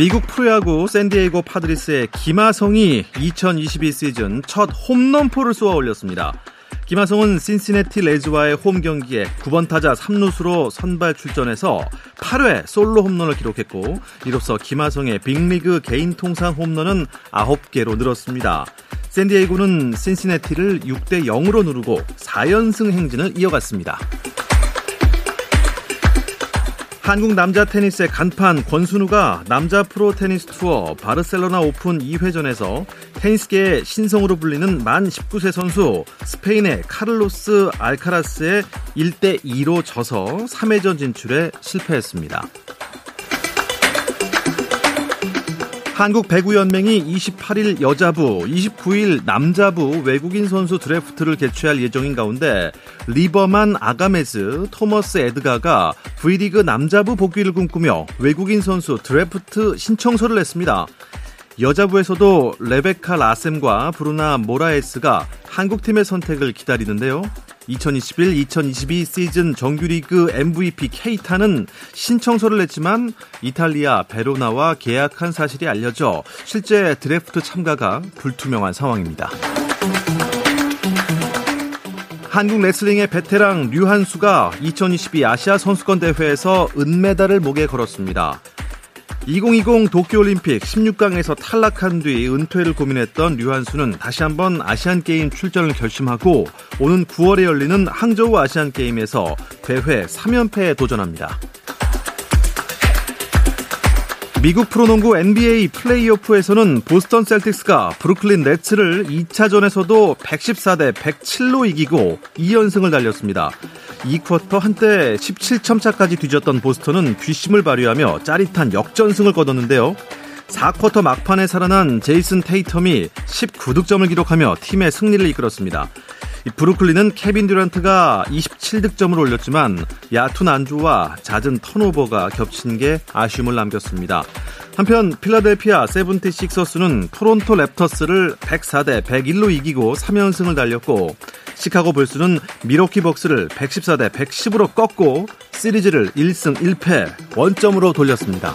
미국 프로야구 샌디에이고 파드리스의 김하성이 2022 시즌 첫 홈런포를 쏘아 올렸습니다. 김하성은 신시내티 레즈와의 홈 경기에 9번 타자 3루수로 선발 출전해서 8회 솔로 홈런을 기록했고 이로써 김하성의 빅리그 개인 통상 홈런은 9개로 늘었습니다. 샌디에이고는 신시내티를 6대 0으로 누르고 4연승 행진을 이어갔습니다. 한국 남자 테니스의 간판 권순우가 남자 프로 테니스 투어 바르셀로나 오픈 2회전에서 테니스계의 신성으로 불리는 만 19세 선수 스페인의 카를로스 알카라스에 1대2로 져서 3회전 진출에 실패했습니다. 한국 배구연맹이 28일 여자부, 29일 남자부 외국인 선수 드래프트를 개최할 예정인 가운데 리버만 아가메즈, 토머스 에드가가 V리그 남자부 복귀를 꿈꾸며 외국인 선수 드래프트 신청서를 냈습니다. 여자부에서도 레베카 라셈과 브루나 모라에스가 한국팀의 선택을 기다리는데요. 2021-2022 시즌 정규리그 MVP 케이타는 신청서를 냈지만 이탈리아 베로나와 계약한 사실이 알려져 실제 드래프트 참가가 불투명한 상황입니다. 한국 레슬링의 베테랑 류한수가 2022 아시아 선수권 대회에서 은메달을 목에 걸었습니다. 2020 도쿄올림픽 16강에서 탈락한 뒤 은퇴를 고민했던 류한수는 다시 한번 아시안게임 출전을 결심하고 오는 9월에 열리는 항저우 아시안게임에서 대회 3연패에 도전합니다. 미국 프로농구 NBA 플레이오프에서는 보스턴 셀틱스가 브루클린 네츠를 2차전에서도 114대 107로 이기고 2연승을 달렸습니다. 2쿼터 한때 17점 차까지 뒤졌던 보스턴은 뒷심을 발휘하며 짜릿한 역전승을 거뒀는데요. 4쿼터 막판에 살아난 제이슨 테이텀이 19득점을 기록하며 팀의 승리를 이끌었습니다. 브루클린은 케빈 듀란트가 27득점을 올렸지만 얕은 안주와 잦은 턴오버가 겹친 게 아쉬움을 남겼습니다. 한편 필라델피아 세븐티식서스는 토론토 랩터스를 104대 101로 이기고 3연승을 달렸고 시카고 불스는 미러키 벅스를 114대 110으로 꺾고 시리즈를 1승 1패 원점으로 돌렸습니다.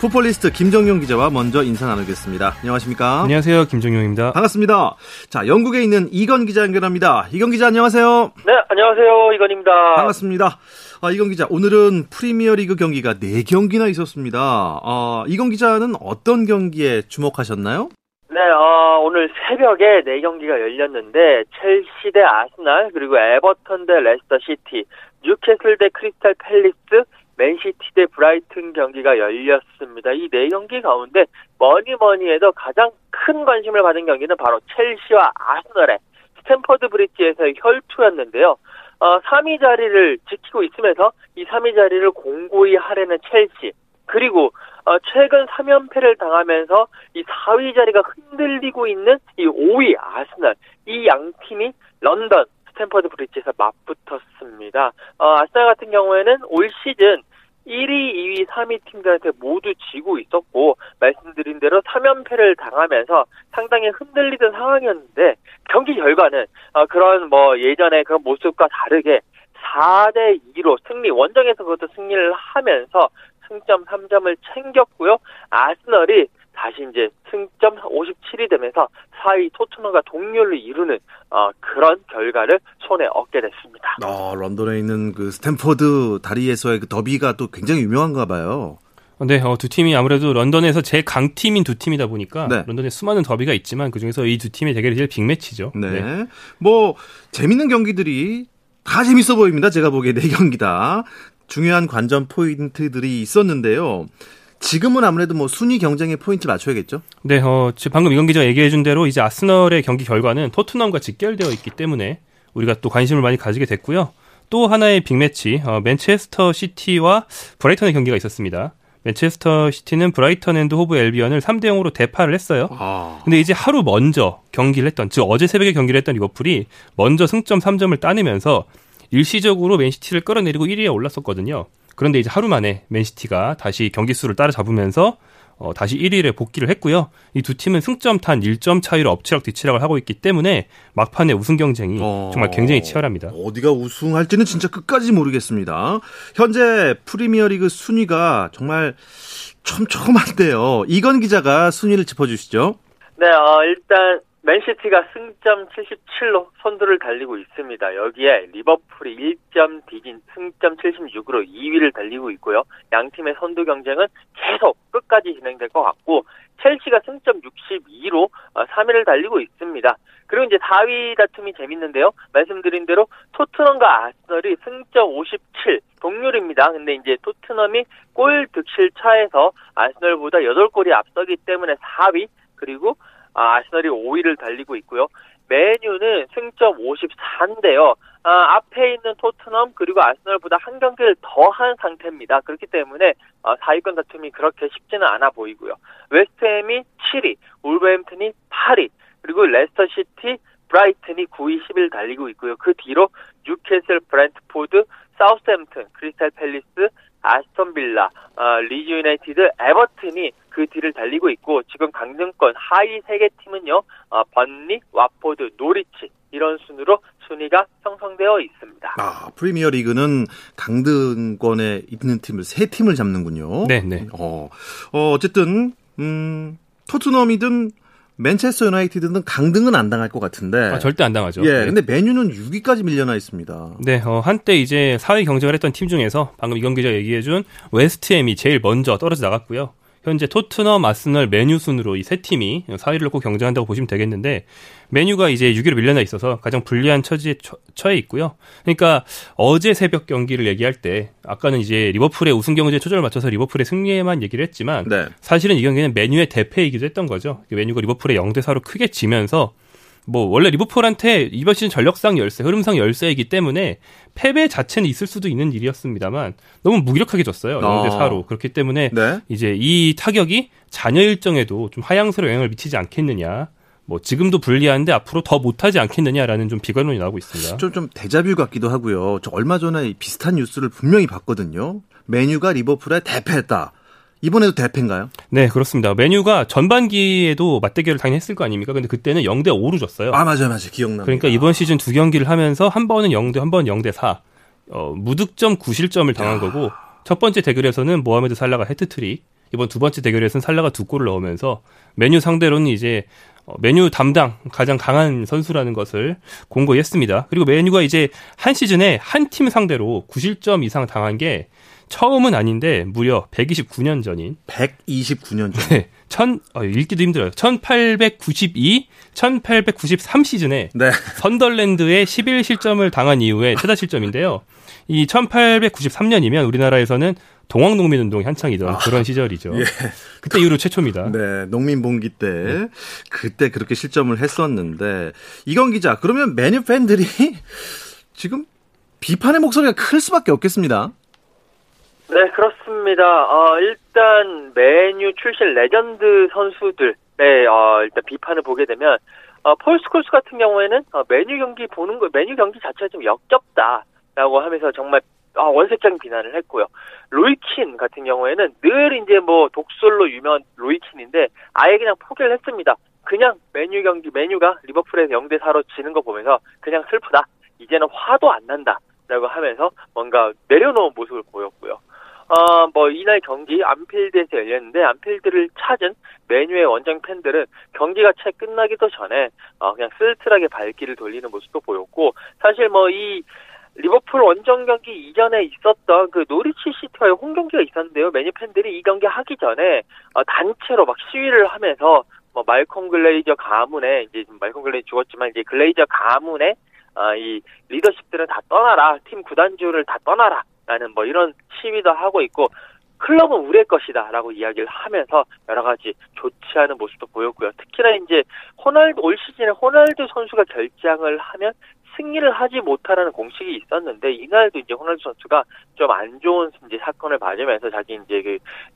풋볼리스트 김정용 기자와 먼저 인사 나누겠습니다. 안녕하십니까? 안녕하세요. 김정용입니다. 반갑습니다. 자, 영국에 있는 이건 기자 연결합니다. 이건 기자 안녕하세요. 네, 안녕하세요. 이건입니다. 반갑습니다. 아, 이건 기자, 오늘은 프리미어리그 경기가 4경기나 있었습니다. 아, 이건 기자는 어떤 경기에 주목하셨나요? 네, 어, 오늘 새벽에 4경기가 열렸는데 첼시 대 아스날, 그리고 에버턴 대 레스터 시티, 뉴캐슬 대 크리스탈 팰리스, 맨시티 대 브라이튼 경기가 열렸습니다. 이 네 경기 가운데 뭐니 뭐니 해도 가장 큰 관심을 받은 경기는 바로 첼시와 아스널의 스탠퍼드 브릿지에서의 혈투였는데요. 어, 3위 자리를 지키고 있으면서 이 3위 자리를 공고히 하려는 첼시 그리고 어, 최근 3연패를 당하면서 이 4위 자리가 흔들리고 있는 이 5위 아스널 이 양 팀이 런던 스탠퍼드 브릿지에서 맞붙었습니다. 어, 아스날 같은 경우에는 올 시즌 1위, 2위, 3위 팀들한테 모두 지고 있었고 말씀드린 대로 3연패를 당하면서 상당히 흔들리던 상황이었는데 경기 결과는 어, 그런 뭐 예전의 그런 모습과 다르게 4대 2로 승리 원정에서 그것도 승리를 하면서 승점 3점을 챙겼고요. 아스널이 다시 이제 승점 57이 되면서 4위 토트넘과 동률을 이루는 어, 그런 결과를 손에 얻게 됐습니다. 어, 런던에 있는 그 스탠퍼드 다리에서의 그 더비가 또 굉장히 유명한가 봐요. 네, 어, 두 팀이 아무래도 런던에서 제일 강팀인 두 팀이다 보니까 네. 런던에 수많은 더비가 있지만 그 중에서 이 두 팀의 대결이 제일 빅매치죠. 네. 네. 뭐 재밌는 경기들이 다 재밌어 보입니다. 제가 보기에 네 경기 다. 중요한 관전 포인트들이 있었는데요. 지금은 아무래도 뭐 순위 경쟁의 포인트 맞춰야겠죠? 네, 어, 방금 이건 기자 얘기해준 대로 이제 아스널의 경기 결과는 토트넘과 직결되어 있기 때문에 우리가 또 관심을 많이 가지게 됐고요. 또 하나의 빅매치, 어, 맨체스터 시티와 브라이턴의 경기가 있었습니다. 맨체스터 시티는 브라이턴 앤드 호브 엘비언을 3대 0으로 대파를 했어요. 아. 근데 이제 하루 먼저 경기를 했던, 즉 어제 새벽에 경기를 했던 리버풀이 먼저 승점 3점을 따내면서 일시적으로 맨시티를 끌어내리고 1위에 올랐었거든요. 그런데 이제 하루 만에 맨시티가 다시 경기 수를 따라잡으면서 어, 다시 1위에 복귀를 했고요. 이 두 팀은 승점 단 1점 차이로 엎치락 뒤치락을 하고 있기 때문에 막판에 우승 경쟁이 어... 정말 굉장히 치열합니다. 어디가 우승할지는 진짜 끝까지 모르겠습니다. 현재 프리미어리그 순위가 정말 촘촘한데요. 이건 기자가 순위를 짚어주시죠. 네, 어, 일단 맨시티가 승점 77로 선두를 달리고 있습니다. 여기에 리버풀이 1점 뒤진 승점 76으로 2위를 달리고 있고요. 양 팀의 선두 경쟁은 계속 끝까지 진행될 것 같고 첼시가 승점 62로 3위를 어, 달리고 있습니다. 그리고 이제 4위 다툼이 재밌는데요. 말씀드린 대로 토트넘과 아스널이 승점 57 동률입니다. 근데 이제 토트넘이 골 득실 차에서 아스널보다 8골이 앞서기 때문에 4위 그리고 아, 아스널이 5위를 달리고 있고요. 메뉴는 승점 54인데요. 아, 앞에 있는 토트넘 그리고 아스널보다 한 경기를 더 한 상태입니다. 그렇기 때문에 어, 4위권 다툼이 그렇게 쉽지는 않아 보이고요. 웨스트햄이 7위, 울버햄튼이 8위, 그리고 레스터시티, 브라이튼이 9위, 10위 달리고 있고요. 그 뒤로 뉴캐슬, 브랜트포드, 사우스햄튼, 크리스탈 팰리스, 아스톤 빌라, 어, 리즈 유나이티드, 에버튼이 그 뒤를 달리고 있고 지금 강등권 하위 세 개 팀은요 어, 번리, 와포드, 노리치 이런 순으로 순위가 형성되어 있습니다. 아 프리미어 리그는 강등권에 있는 팀을 세 팀을 잡는군요. 네, 네. 어, 어 어쨌든 음 토트넘이든 맨체스터 유나이티드는 강등은 안 당할 것 같은데. 아, 절대 안 당하죠. 예. 네. 근데 맨유는 6위까지 밀려나 있습니다. 네, 어, 한때 이제 4위 경쟁을 했던 팀 중에서 방금 이경 기자 얘기해준 웨스트햄이 제일 먼저 떨어져 나갔고요. 현재 토트넘, 아스널, 맨유 순으로 이 세 팀이 4위를 놓고 경쟁한다고 보시면 되겠는데 맨유가 이제 6위로 밀려나 있어서 가장 불리한 처지에 처해 있고요. 그러니까 어제 새벽 경기를 얘기할 때 아까는 이제 리버풀의 우승 경기에 초점을 맞춰서 리버풀의 승리에만 얘기를 했지만 네. 사실은 이 경기는 맨유의 대패이기도 했던 거죠. 맨유가 리버풀에 0대 4로 크게 지면서 뭐 원래 리버풀한테 이번 시즌 전력상 열세, 흐름상 열세이기 때문에 패배 자체는 있을 수도 있는 일이었습니다만 너무 무기력하게 졌어요. 0대 4로. 아. 그렇기 때문에 네. 이제 이 타격이 자녀 일정에도 좀 하향세로 영향을 미치지 않겠느냐. 뭐 지금도 불리한데 앞으로 더 못하지 않겠느냐라는 좀 비관론이 나오고 있습니다. 좀, 좀 대자뷰 같기도 하고요. 저 얼마 전에 비슷한 뉴스를 분명히 봤거든요. 메뉴가 리버풀에 대패했다. 이번에도 대패인가요? 네, 그렇습니다. 메뉴가 전반기에도 맞대결을 당연히 했을 거 아닙니까? 근데 그때는 0대 5로 졌어요. 아, 맞아요, 맞아요. 기억납니다. 그러니까 이번 시즌 두 경기를 하면서 한 번은 0대, 한 번은 0대 4. 어, 무득점 9실점을 당한 야. 거고, 첫 번째 대결에서는 모하메드 살라가 해트트릭, 이번 두 번째 대결에서는 살라가 두 골을 넣으면서 맨유 상대로는 이제 어, 맨유 담당 가장 강한 선수라는 것을 공고히 했습니다. 그리고 맨유가 이제 한 시즌에 한 팀 상대로 9실점 이상 당한 게 처음은 아닌데 무려 129년 전인 129년 전. 네. 천 어, 읽기도 힘들어요. 1892, 1893 시즌에 네. 선덜랜드에 11실점을 당한 이후에 최다 실점인데요. 이 1893년이면 우리나라에서는 동학농민운동이 한창이던 아, 그런 시절이죠. 예. 그때 이후로 최초입니다. 네, 농민봉기 때 네. 그때 그렇게 실점을 했었는데 이건 기자 그러면 맨유 팬들이 지금 비판의 목소리가 클 수밖에 없겠습니다. 네, 그렇습니다. 어, 일단 맨유 출신 레전드 선수들, 네, 어, 일단 비판을 보게 되면 어, 폴 스콜스 같은 경우에는 어, 맨유 경기 보는 거 맨유 경기 자체가 좀 역겹다라고 하면서 정말 아, 원색적인 비난을 했고요. 로이킨 같은 경우에는 늘 이제 뭐 독설로 유명한 로이킨인데 아예 그냥 포기를 했습니다. 그냥 맨유 경기 맨유가 리버풀에서 0대 4로 지는 거 보면서 그냥 슬프다. 이제는 화도 안 난다라고 하면서 뭔가 내려놓은 모습을 보였고요. 어, 뭐, 이날 경기 안필드에서 열렸는데, 안필드를 찾은 맨유의 원정 팬들은 경기가 채 끝나기도 전에, 어, 그냥 쓸쓸하게 발길을 돌리는 모습도 보였고, 사실 뭐, 이, 리버풀 원정 경기 이전에 있었던 그 노리치 시티와의 홈 경기가 있었는데요. 맨유 팬들이 이 경기 하기 전에, 어, 단체로 막 시위를 하면서, 뭐, 말콤 글레이저 가문에, 이제 말콤 글레이저 죽었지만, 이제 글레이저 가문에, 어, 이 리더십들은 다 떠나라, 팀 구단주를 다 떠나라, 라는 뭐 이런 시위도 하고 있고 클럽은 우리의 것이다라고 이야기를 하면서 여러 가지 좋지 않은 모습도 보였고요. 특히나 이제 호날두 올 시즌에 호날두 선수가 결장을 하면 승리를 하지 못하라는 공식이 있었는데 이날도 이제 호날두 선수가 좀 안 좋은 이제 사건을 맞으면서 자기 이제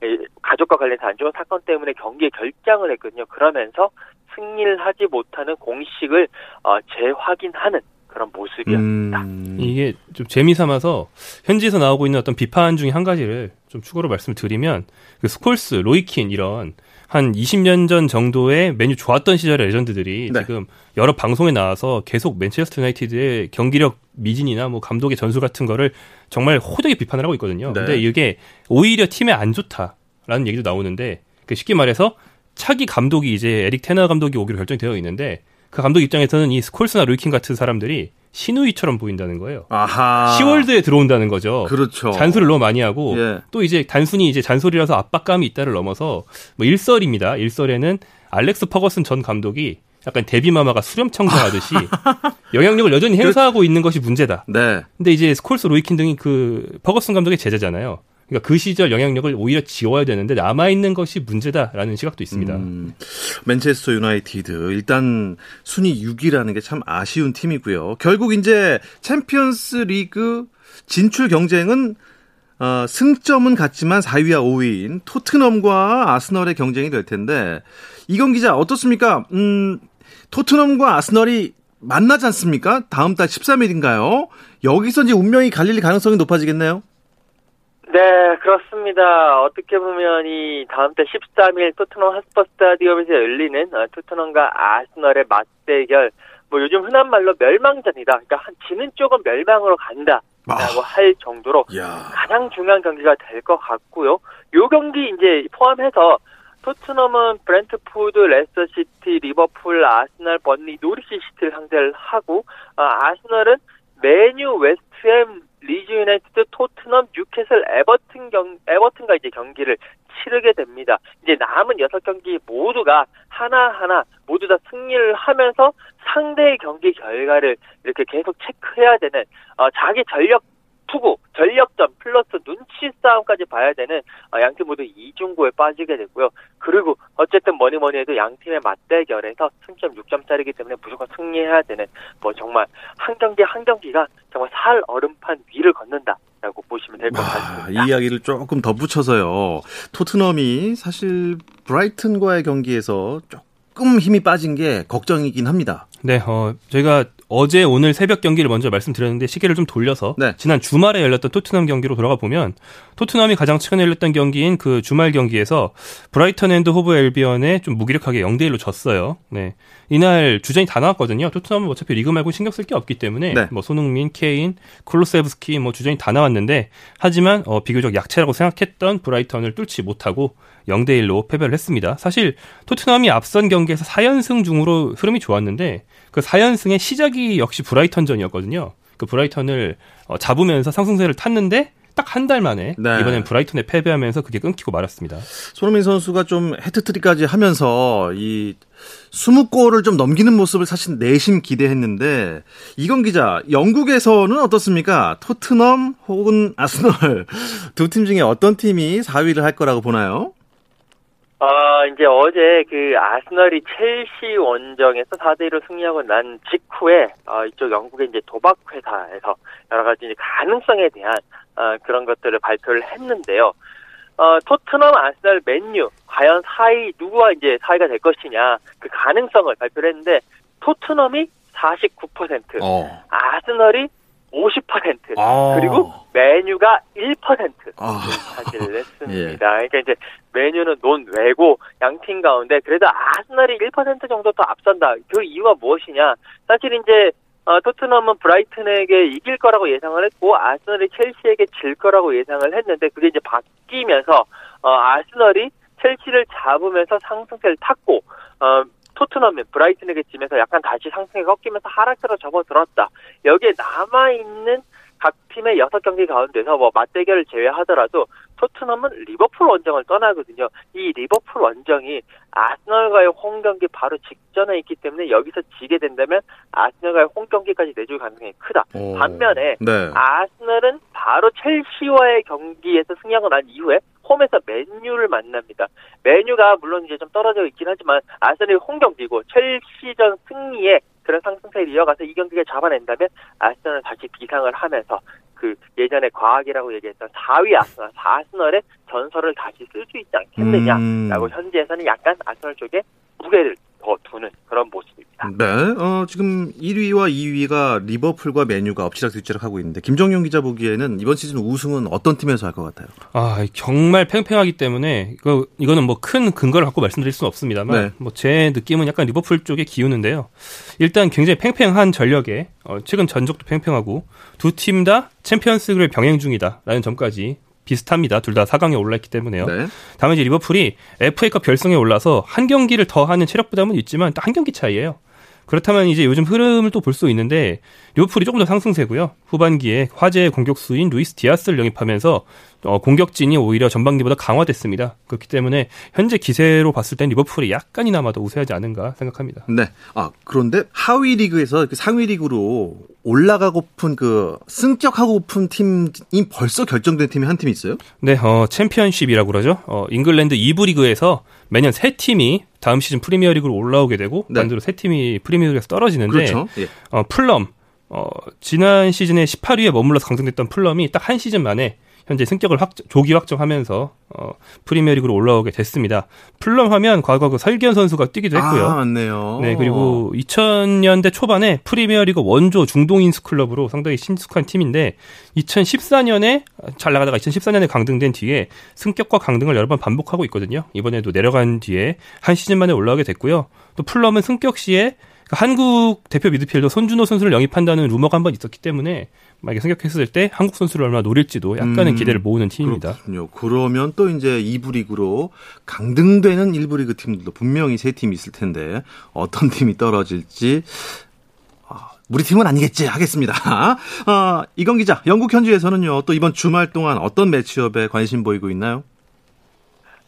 그 가족과 관련해서 안 좋은 사건 때문에 경기에 결장을 했거든요. 그러면서 승리를 하지 못하는 공식을 어, 재확인하는 그런 모습이었습니다. 음... 이게 좀 재미 삼아서 현지에서 나오고 있는 어떤 비판 중에 한 가지를 좀 추가로 말씀드리면 그 스콜스, 로이킨 이런 한 20년 전 정도의 맨유 좋았던 시절의 레전드들이 네. 지금 여러 방송에 나와서 계속 맨체스터 유나이티드의 경기력 미진이나 뭐 감독의 전술 같은 거를 정말 호되게 비판을 하고 있거든요. 네. 근데 이게 오히려 팀에 안 좋다라는 얘기도 나오는데 그 쉽게 말해서 차기 감독이 이제 에릭 텐하흐 감독이 오기로 결정되어 있는데 그 감독 입장에서는 이 스콜스나 로이킨 같은 사람들이 시누이처럼 보인다는 거예요. 아하. 시월드에 들어온다는 거죠. 그렇죠. 잔소리를 너무 많이 하고 예. 또 이제 단순히 이제 잔소리라서 압박감이 있다를 넘어서 뭐 일설입니다. 일설에는 알렉스 퍼거슨 전 감독이 약간 대비마마가 수렴청정하듯이 영향력을 여전히 그 행사하고 있는 것이 문제다. 네. 근데 이제 스콜스 로이킨 등이 그 퍼거슨 감독의 제자잖아요. 그러니까 그 시절 영향력을 오히려 지워야 되는데 남아 있는 것이 문제다라는 시각도 있습니다. 음, 맨체스터 유나이티드 일단 순위 6위라는 게 참 아쉬운 팀이고요. 결국 이제 챔피언스 리그 진출 경쟁은 어, 승점은 같지만 4위와 5위인 토트넘과 아스널의 경쟁이 될 텐데 이건 기자 어떻습니까? 음, 토트넘과 아스널이 만나지 않습니까? 다음 달 13일인가요? 여기서 이제 운명이 갈릴 가능성이 높아지겠네요. 네, 그렇습니다. 어떻게 보면 이 다음 달 13일 토트넘 핫스퍼 스타디움에서 열리는 어, 토트넘과 아스널의 맞대결, 뭐 요즘 흔한 말로 멸망전이다. 그러니까 한 지는 쪽은 멸망으로 간다. 라고 아. 할 정도로 야. 가장 중요한 경기가 될 것 같고요. 요 경기 이제 포함해서 토트넘은 브렌트포드, 레스터시티, 리버풀, 아스널, 번리, 노리치 시티를 상대를 하고 어, 아스널은 맨유, 웨스트햄, 리즈 유나이티드, 토트넘, 뉴캐슬, 에버튼 경 에버튼과 이제 경기를 치르게 됩니다. 이제 남은 여섯 경기 모두가 하나하나 모두 다 승리를 하면서 상대의 경기 결과를 이렇게 계속 체크해야 되는 어, 자기 전력 투구, 전력점 플러스 눈치 싸움까지 봐야 되는 어, 양팀 모두 이중고에 빠지게 됐고요. 그리고 어쨌든 뭐니 뭐니 해도 양 팀의 맞대결에서 승점 6점짜리기 때문에 무조건 승리해야 되는 뭐 정말 한 경기 한 경기가 정말 살 얼음판 위를 걷는다. 라고 보시면 될 것 같습니다. 이 이야기를 조금 덧붙여서요. 토트넘이 사실 브라이튼과의 경기에서 조금 힘이 빠진 게 걱정이긴 합니다. 네, 어, 저희가 어제 오늘 새벽 경기를 먼저 말씀드렸는데 시계를 좀 돌려서 네. 지난 주말에 열렸던 토트넘 경기로 돌아가 보면 토트넘이 가장 최근에 열렸던 경기인 그 주말 경기에서 브라이턴 앤드 호브 앨비언에 좀 무기력하게 0대 1로 졌어요. 네. 이날 주전이 다 나왔거든요. 토트넘은 어차피 리그 말고 신경 쓸 게 없기 때문에 네. 뭐 손흥민, 케인, 쿨루세브스키 뭐 주전이 다 나왔는데 하지만 어 비교적 약체라고 생각했던 브라이턴을 뚫지 못하고 0대 1로 패배를 했습니다. 사실 토트넘이 앞선 경기에서 4연승 중으로 흐름이 좋았는데 그 4연승의 시작이 역시 브라이턴전이었거든요. 그 브라이턴을 어, 잡으면서 상승세를 탔는데 딱 한 달 만에 네. 이번엔 브라이턴에 패배하면서 그게 끊기고 말았습니다. 손흥민 선수가 좀 헤트트릭까지 하면서 이 20골을 좀 넘기는 모습을 사실 내심 기대했는데 이건 기자 영국에서는 어떻습니까? 토트넘 혹은 아스널 두 팀 중에 어떤 팀이 4위를 할 거라고 보나요? 아, 이제 어제 그 아스널이 첼시 원정에서 4대1로 승리하고 난 직후에 어, 이쪽 영국의 이제 도박 회사에서 여러 가지 이제 가능성에 대한 어, 그런 것들을 발표를 했는데요. 어, 토트넘, 아스널, 맨유 과연 4위 누구와 이제 4위가 될 것이냐 그 가능성을 발표를 했는데 토트넘이 49%, 어. 아스널이 50% 아. 그리고 메뉴가 1% 아. 차지를 했습니다. 예. 그러니까 이제 메뉴는 논외고 양팀 가운데 그래도 아스널이 1% 정도 더 앞선다. 그 이유가 무엇이냐? 사실 이제 어, 토트넘은 브라이튼에게 이길 거라고 예상을 했고 아스널이 첼시에게 질 거라고 예상을 했는데 그게 이제 바뀌면서 어, 아스널이 첼시를 잡으면서 상승세를 탔고 어, 토트넘은 브라이튼에게 지면서 약간 다시 상승에 꺾이면서 하락세로 접어들었다. 여기에 남아있는 각 팀의 여섯 경기 가운데서 뭐 맞대결을 제외하더라도 토트넘은 리버풀 원정을 떠나거든요. 이 리버풀 원정이 아스널과의 홈 경기 바로 직전에 있기 때문에 여기서 지게 된다면 아스널과의 홈 경기까지 내줄 가능성이 크다. 오, 반면에 네. 아스널은 바로 첼시와의 경기에서 승리하고 난 이후에 홈에서 맨유를 만납니다. 맨유가 물론 이제 좀 떨어져 있긴 하지만 아스널이 홈 경 기고 첼시전 승리에 그런 상승세를 이어가서 이 경기를 잡아낸다면 아스널은 다시 비상을 하면서 그 예전에 과학이라고 얘기했던 4위 아스널, 4아스널의 전설을 다시 쓸 수 있지 않겠느냐라고 음. 현지에서는 약간 아스널 쪽에 무게를 더 두는 그런 모습입니다. 네, 어, 지금 1위와 2위가 리버풀과 메뉴가 엎치락뒤치락 하고 있는데 김정용 기자 보기에는 이번 시즌 우승은 어떤 팀에서 할 것 같아요? 아 정말 팽팽하기 때문에 이거 이거는 뭐 큰 근거를 갖고 말씀드릴 수는 없습니다만 네. 뭐제 느낌은 약간 리버풀 쪽에 기우는데요. 일단 굉장히 팽팽한 전력에 어, 최근 전적도 팽팽하고 두 팀 다 챔피언스를 병행 중이다라는 점까지 비슷합니다. 둘 다 4강에 올라있기 때문에요. 네. 다만 이제 리버풀이 FA컵 결승에 올라서 한 경기를 더 하는 체력 부담은 있지만 딱한 경기 차이예요. 그렇다면 이제 요즘 흐름을 또 볼 수 있는데 리버풀이 조금 더 상승세고요. 후반기에 화제의 공격수인 루이스 디아스를 영입하면서 어, 공격진이 오히려 전반기보다 강화됐습니다. 그렇기 때문에 현재 기세로 봤을 땐 리버풀이 약간이나마 더 우세하지 않은가 생각합니다. 네. 아 그런데 하위 리그에서 상위 리그로 올라가고픈 그 승격하고픈 팀이 벌써 결정된 팀이 한팀 있어요? 네, 어, 챔피언십이라고 그러죠. 어, 잉글랜드 2부 리그에서 매년 세 팀이 다음 시즌 프리미어리그로 올라오게 되고 네. 반대로 세 팀이 프리미어리그에서 떨어지는데 그렇죠. 예. 어, 풀럼 어, 지난 시즌에 18위에 머물러서 강등됐던 풀럼이 딱 한 시즌 만에 현재 승격을 확, 조기 확정하면서 어, 프리미어리그로 올라오게 됐습니다. 플럼 하면 과거 그 설기현 선수가 뛰기도 했고요. 아, 맞네요. 네, 그리고 2000년대 초반에 프리미어리그 원조 중동인스 클럽으로 상당히 신숙한 팀인데 2014년에 잘 나가다가 2014년에 강등된 뒤에 승격과 강등을 여러 번 반복하고 있거든요. 이번에도 내려간 뒤에 한 시즌 만에 올라오게 됐고요. 또 플럼은 승격 시에 그 한국 대표 미드필더 손준호 선수를 영입한다는 루머가 한 번 있었기 때문에 만약에 생각했을 때 한국 선수를 얼마나 노릴지도 약간은 음, 기대를 모으는 팀입니다. 그렇군요. 그러면 또 이제 2부 리그로 강등되는 1부 리그 팀들도 분명히 세 팀이 있을 텐데 어떤 팀이 떨어질지 아, 우리 팀은 아니겠지 하겠습니다. 아, 이건 기자, 영국 현지에서는요, 또 이번 주말 동안 어떤 매치업에 관심 보이고 있나요?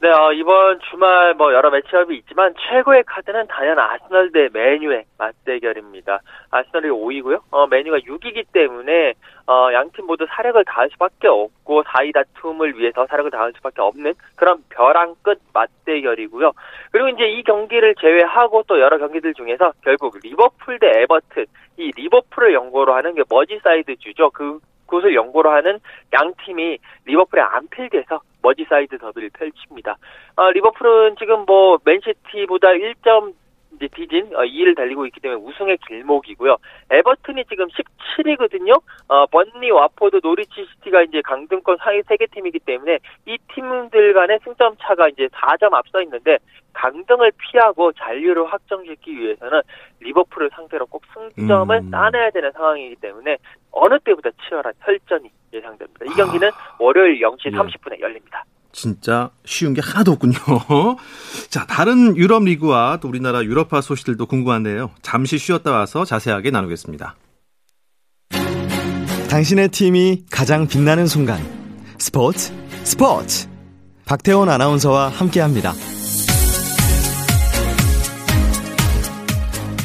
네, 어, 이번 주말 뭐 여러 매치업이 있지만 최고의 카드는 단연 아스널 대 맨유의 맞대결입니다. 아스널이 5위고요. 어, 맨유가 6위기 때문에 어, 양팀 모두 사력을 다할 수밖에 없고 4위 다툼을 위해서 사력을 다할 수밖에 없는 그런 벼랑 끝 맞대결이고요. 그리고 이제 이 경기를 제외하고 또 여러 경기들 중에서 결국 리버풀 대 에버튼 이 리버풀을 연고로 하는 게 머지사이드 주죠. 그 곳을 연고로 하는 양 팀이 리버풀의 안필드에서 머지사이드 더비를 펼칩니다. 어, 리버풀은 지금 뭐 맨시티보다 1점 이제 뒤진 2위를 어, 달리고 있기 때문에 우승의 길목이고요. 에버튼이 지금 17위거든요. 어, 번리, 왓포드, 노리치 시티가 이제 강등권 상위 3개 팀이기 때문에 이 팀들 간의 승점 차가 이제 4점 앞서 있는데 강등을 피하고 잔류를 확정짓기 위해서는 리버풀을 상대로 꼭 승점을 음. 따내야 되는 상황이기 때문에 어느 때보다 치열한 혈전이 예상됩니다. 이 경기는 아. 월요일 0시 30분에 예. 열립니다. 진짜 쉬운 게 하나도 없군요. 자, 다른 유럽 리그와 또 우리나라 유럽파 소식들도 궁금한데요. 잠시 쉬었다 와서 자세하게 나누겠습니다. 당신의 팀이 가장 빛나는 순간. 스포츠, 스포츠. 박태원 아나운서와 함께 합니다.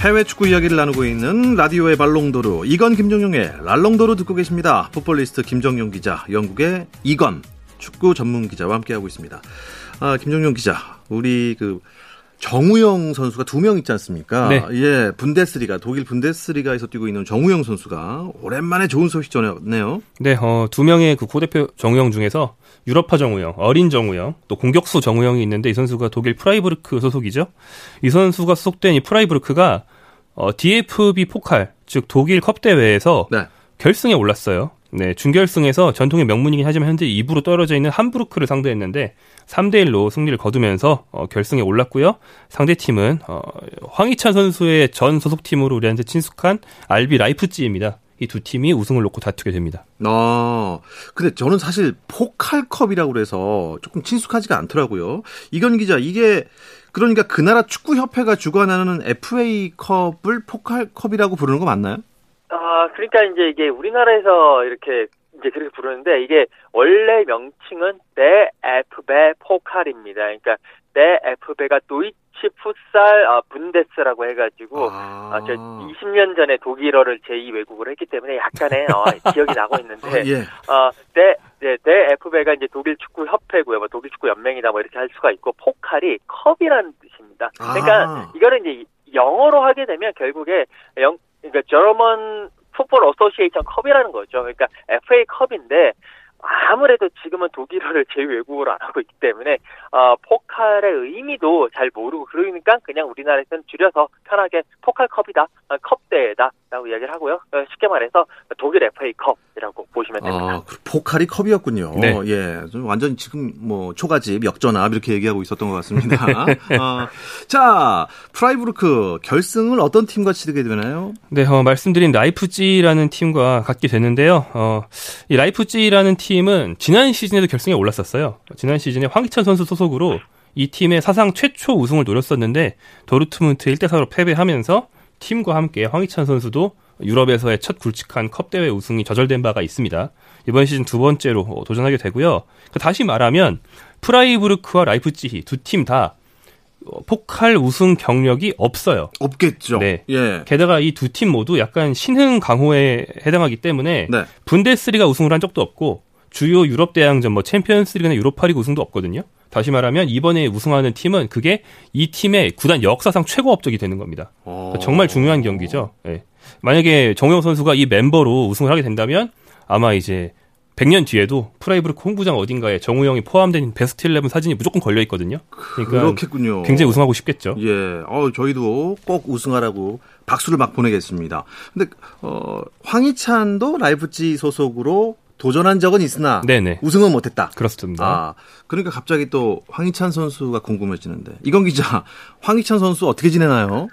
해외 축구 이야기를 나누고 있는 라디오의 발롱도르 이건 김정용의 라롱도르 듣고 계십니다. 풋볼리스트 김정용 기자, 영국의 이건 축구 전문 기자와 함께하고 있습니다. 아, 김정용 기자, 우리 그 정우영 선수가 두 명 있지 않습니까? 네. 예, 분데스리가 독일 분데스리가에서 뛰고 있는 정우영 선수가 오랜만에 좋은 소식 전했네요. 네, 어, 두 명의 그 국가대표 정우영 중에서 유럽파 정우영, 어린 정우영, 또 공격수 정우영이 있는데 이 선수가 독일 프라이부르크 소속이죠. 이 선수가 소속된 이 프라이부르크가 어, DFB 포칼 즉 독일 컵 대회에서 네. 결승에 올랐어요. 네, 준결승에서 전통의 명문이긴 하지만 현재 2부로 떨어져 있는 함부르크를 상대했는데 3대 1로 승리를 거두면서 어, 결승에 올랐고요. 상대 팀은 어, 황희찬 선수의 전 소속팀으로 우리한테 친숙한 RB 라이프치히입니다. 이 두 팀이 우승을 놓고 다투게 됩니다. 아, 근데 저는 사실 포칼컵이라고 그래서 조금 친숙하지가 않더라고요. 이건 기자, 이게 그러니까 그 나라 축구협회가 주관하는 FA컵을 포칼컵이라고 부르는 거 맞나요? 아, 그러니까 이제 이게 우리나라에서 이렇게 이제 그렇게 부르는데 이게 원래 명칭은 대 에프베 포칼입니다. 그러니까 대 에프베가 도이치 풋살 아, 분데스라고 해가지고 아, 아, 저 20년 전에 독일어를 제2 외국어로 했기 때문에 약간의 어, 기억이 나고 있는데 아, 예. 어, 데, 네, DFB가 이제 독일 축구 협회고요. 뭐 독일 축구 연맹이다 뭐 이렇게 할 수가 있고 포칼이 컵이라는 뜻입니다. 그러니까 아. 이거는 이제 영어로 하게 되면 결국에 영 그러니까 German Football Association 컵이라는 거죠. 그러니까 FA 컵인데 아무래도 지금은 독일어를 제2외국어로 안 하고 있기 때문에 어, 포칼의 의미도 잘 모르고 그러니까 그냥 우리나라에서는 줄여서 편하게 포칼 컵이다, 어, 컵대회다라고 이야기를 하고요. 어, 쉽게 말해서 독일 FA 컵이라고 보시면 됩니다. 아, 그 포칼이 컵이었군요. 네. 예. 좀 완전 지금 뭐 초가집, 역전앞 이렇게 얘기하고 있었던 것 같습니다. 어, 자, 프라이부르크 결승을 어떤 팀과 치르게 되나요? 네, 어, 말씀드린 라이프치히라는 팀과 갖게 되는데요. 어, 이 라이프치히라는 팀은 지난 시즌에도 결승에 올랐었어요. 지난 시즌에 황희찬 선수 소속으로 이 팀의 사상 최초 우승을 노렸었는데 도르트문트 1대 4로 패배하면서 팀과 함께 황희찬 선수도 유럽에서의 첫 굵직한 컵 대회 우승이 저절된 바가 있습니다. 이번 시즌 두 번째로 어, 도전하게 되고요. 그 다시 말하면 프라이부르크와 라이프찌히 두 팀다 어, 포칼 우승 경력이 없어요. 없겠죠. 네. 예. 게다가 이 두 팀 모두 약간 신흥 강호에 해당하기 때문에 네. 분데스리가 우승을 한 적도 없고 주요 유럽 대항전 뭐 챔피언스리그나 유로파리그 우승도 없거든요. 다시 말하면 이번에 우승하는 팀은 그게 이 팀의 구단 역사상 최고 업적이 되는 겁니다. 어. 그러니까 정말 중요한 경기죠. 예. 만약에 정우영 선수가 이 멤버로 우승을 하게 된다면 아마 이제 100년 뒤에도 프라이부르크 홈구장 어딘가에 정우영이 포함된 베스트 11 사진이 무조건 걸려 있거든요. 그러니까 그렇겠군요. 굉장히 우승하고 싶겠죠. 예. 어, 저희도 꼭 우승하라고 박수를 막 보내겠습니다. 근데 어, 황희찬도 라이프치히 소속으로 도전한 적은 있으나 네네. 우승은 못했다. 그렇습니다. 아, 그러니까 갑자기 또 황희찬 선수가 궁금해지는데 이건 기자, 황희찬 선수 어떻게 지내나요?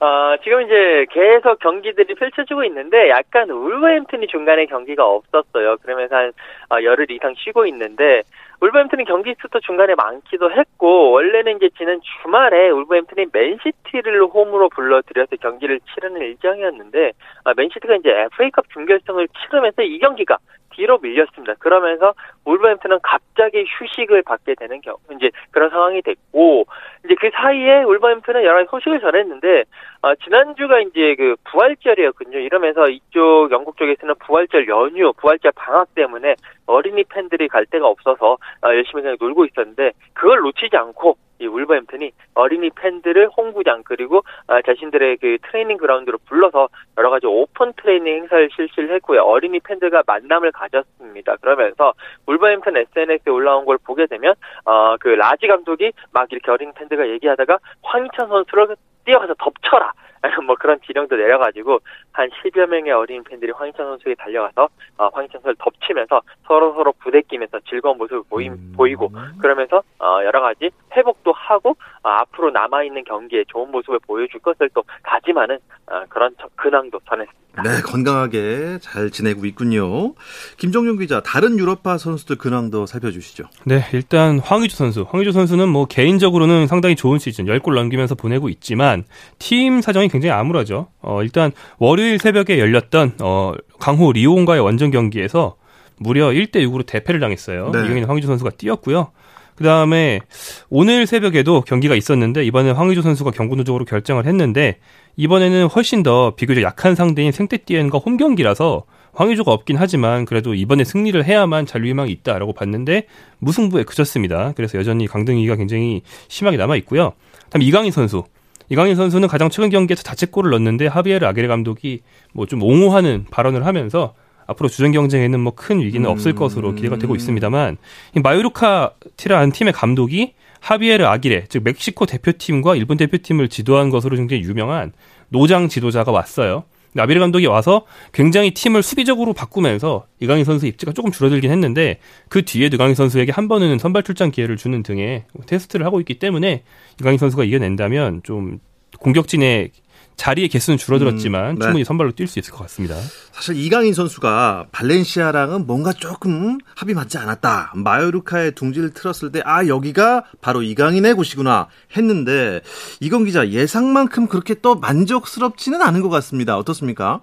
어, 지금 이제 계속 경기들이 펼쳐지고 있는데 약간 울버햄튼이 중간에 경기가 없었어요. 그러면서 한 어, 열흘 이상 쉬고 있는데 울버햄튼은 경기 수도 중간에 많기도 했고 원래는 이제 지난 주말에 울버햄튼이 맨시티를 홈으로 불러들여서 경기를 치르는 일정이었는데 아, 맨시티가 이제 FA컵 준결승을 치르면서 이 경기가 뒤로 밀렸습니다. 그러면서 울버햄튼은 갑자기 휴식을 받게 되는 경 이제 그런 상황이 됐고 이제 그 사이에 울버햄튼은 여러 가지 소식을 전했는데 어, 지난주가 이제 그 부활절이었군요. 이러면서 이쪽 영국 쪽에서는 부활절 연휴, 부활절 방학 때문에 어린이 팬들이 갈 데가 없어서 어, 열심히 그냥 놀고 있었는데 그걸 놓치지 않고 이 울버햄튼이 어린이 팬들을 홈구장 그리고 어, 자신들의 그 트레이닝 그라운드로 불러서 여러 가지 오픈 트레이닝 행사를 실시를 했고요. 어린이 팬들과 만남을 가졌습니다. 그러면서 울버햄튼 SNS에 올라온 걸 보게 되면 어, 그 라지 감독이 막 이렇게 어린이 팬들과 얘기하다가 황희찬 선수를 뛰어가서 덮쳐라. 뭐 그런 지령도 내려가지고 한 10여 명의 어린 팬들이 황희찬 선수에게 달려가서 어, 황희찬 선수를 덮치면서 서로 서로 부대끼면서 즐거운 모습을 보임, 음. 보이고 그러면서 어, 여러 가지 회복도 하고 어, 앞으로 남아 있는 경기에 좋은 모습을 보여줄 것을 또 다짐하는 어, 그런 저- 근황도 전했습니다. 네, 건강하게 잘 지내고 있군요. 김종윤 기자, 다른 유럽파 선수들 근황도 살펴주시죠. 네, 일단 황의조 선수. 황의조 선수는 뭐 개인적으로는 상당히 좋은 시즌 10골 넘기면서 보내고 있지만 팀 사정이 굉장히 암울하죠. 어, 일단 월요일 새벽에 열렸던 어, 강호 리온과의 원정 경기에서 무려 1대 6으로 대패를 당했어요. 네. 이 경기는 황의조 선수가 뛰었고요. 그 다음에 오늘 새벽에도 경기가 있었는데 이번에 황의조 선수가 경고 누적으로 결정을 했는데 이번에는 훨씬 더 비교적 약한 상대인 생떼띠엔과 홈 경기라서 황의조가 없긴 하지만 그래도 이번에 승리를 해야만 잔류 희망이 있다라고 봤는데 무승부에 그쳤습니다. 그래서 여전히 강등위기가 굉장히 심하게 남아 있고요. 다음 이강인 선수. 이강인 선수는 가장 최근 경기에서 자책골을 넣었는데 하비에르 아게레 감독이 뭐 좀 옹호하는 발언을 하면서 앞으로 주전 경쟁에는 뭐 큰 위기는 없을 음. 것으로 기대가 되고 있습니다만 이 마요르카 티라는 팀의 감독이 하비에르 아기레, 즉 멕시코 대표팀과 일본 대표팀을 지도한 것으로 굉장히 유명한 노장 지도자가 왔어요. 나비르 감독이 와서 굉장히 팀을 수비적으로 바꾸면서 이강인 선수 입지가 조금 줄어들긴 했는데 그 뒤에 이강인 선수에게 한 번은 선발 출장 기회를 주는 등의 테스트를 하고 있기 때문에 이강인 선수가 이겨낸다면 좀 공격진의 자리의 개수는 줄어들었지만 음, 네. 충분히 선발로 뛸 수 있을 것 같습니다. 사실 이강인 선수가 발렌시아랑은 뭔가 조금 합이 맞지 않았다. 마요르카의 둥지를 틀었을 때 아 여기가 바로 이강인의 곳이구나 했는데 이건 기자 예상만큼 그렇게 또 만족스럽지는 않은 것 같습니다. 어떻습니까?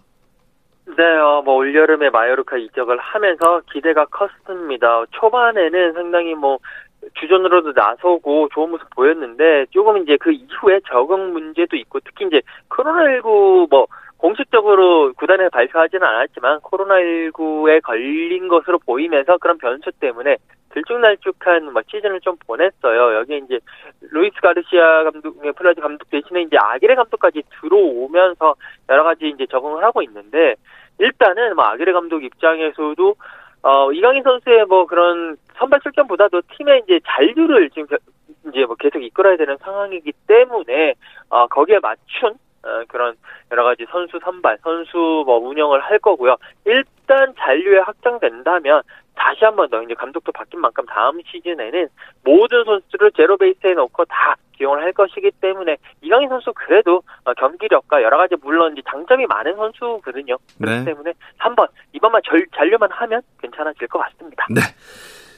네, 어, 뭐 올여름에 마요르카 이적을 하면서 기대가 컸습니다. 초반에는 상당히 뭐 주전으로도 나서고 좋은 모습 보였는데 조금 이제 그 이후에 적응 문제도 있고 특히 이제 코로나19 뭐 공식적으로 구단에 발표하지는 않았지만 코로나19에 걸린 것으로 보이면서 그런 변수 때문에 들쭉날쭉한 뭐 시즌을 좀 보냈어요. 여기 이제 루이스 가르시아 감독, 플라사 감독 대신에 이제 아기레 감독까지 들어오면서 여러 가지 이제 적응을 하고 있는데 일단은 뭐 아기레 감독 입장에서도 어, 이강인 선수의 뭐 그런 선발 출전보다도 팀의 이제 잔류를 지금 이제 뭐 계속 이끌어야 되는 상황이기 때문에 어, 거기에 맞춘 어, 그런 여러 가지 선수 선발, 선수 뭐 운영을 할 거고요. 일단 잔류에 확정된다면 다시 한 번 더 이제 감독도 바뀐 만큼 다음 시즌에는 모든 선수를 제로 베이스에 놓고 다 기용을 할 것이기 때문에 이강인 선수 그래도 어, 경기력과 여러 가지 물론 이제 장점이 많은 선수거든요. 그렇기 네. 때문에 한번 이번만 절, 잔류만 하면 괜찮아질 것 같습니다. 네.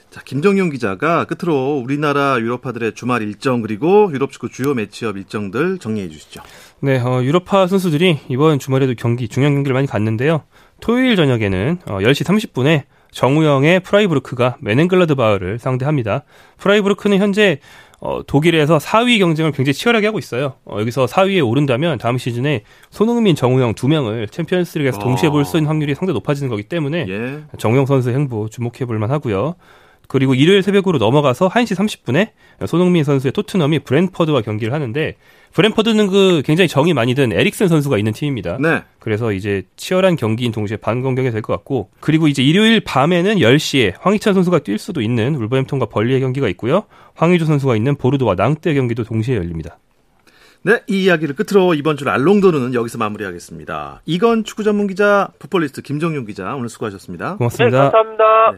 자, 김정용 기자가 끝으로 우리나라 유럽파들의 주말 일정 그리고 유럽 축구 주요 매치업 일정들 정리해 주시죠. 네, 어, 유럽파 선수들이 이번 주말에도 경기 중요한 경기를 많이 갔는데요. 토요일 저녁에는 어, 10시 30분에 정우영의 프라이부르크가 메넨글라드바흐를 상대합니다. 프라이부르크는 현재 어, 독일에서 4위 경쟁을 굉장히 치열하게 하고 있어요. 어, 여기서 4위에 오른다면 다음 시즌에 손흥민, 정우영 두 명을 챔피언스리그에서 동시에 볼 수 있는 확률이 상당히 높아지는 거기 때문에 예. 정우영 선수의 행보 주목해 볼 만하고요. 그리고 일요일 새벽으로 넘어가서 1시 30분에 손흥민 선수의 토트넘이 브랜퍼드와 경기를 하는데 브랜퍼드는 그 굉장히 정이 많이 든 에릭슨 선수가 있는 팀입니다. 네. 그래서 이제 치열한 경기인 동시에 반공경이 될 것 같고 그리고 이제 일요일 밤에는 10시에 황희찬 선수가 뛸 수도 있는 울버햄튼과 벌리의 경기가 있고요. 황희조 선수가 있는 보르도와 낭떼 경기도 동시에 열립니다. 네, 이 이야기를 끝으로 이번 주 알롱도르는 여기서 마무리하겠습니다. 이건 축구 전문 기자, 풋볼리스트 김정용 기자 오늘 수고하셨습니다. 고맙습니다. 네, 감사합니다. 네.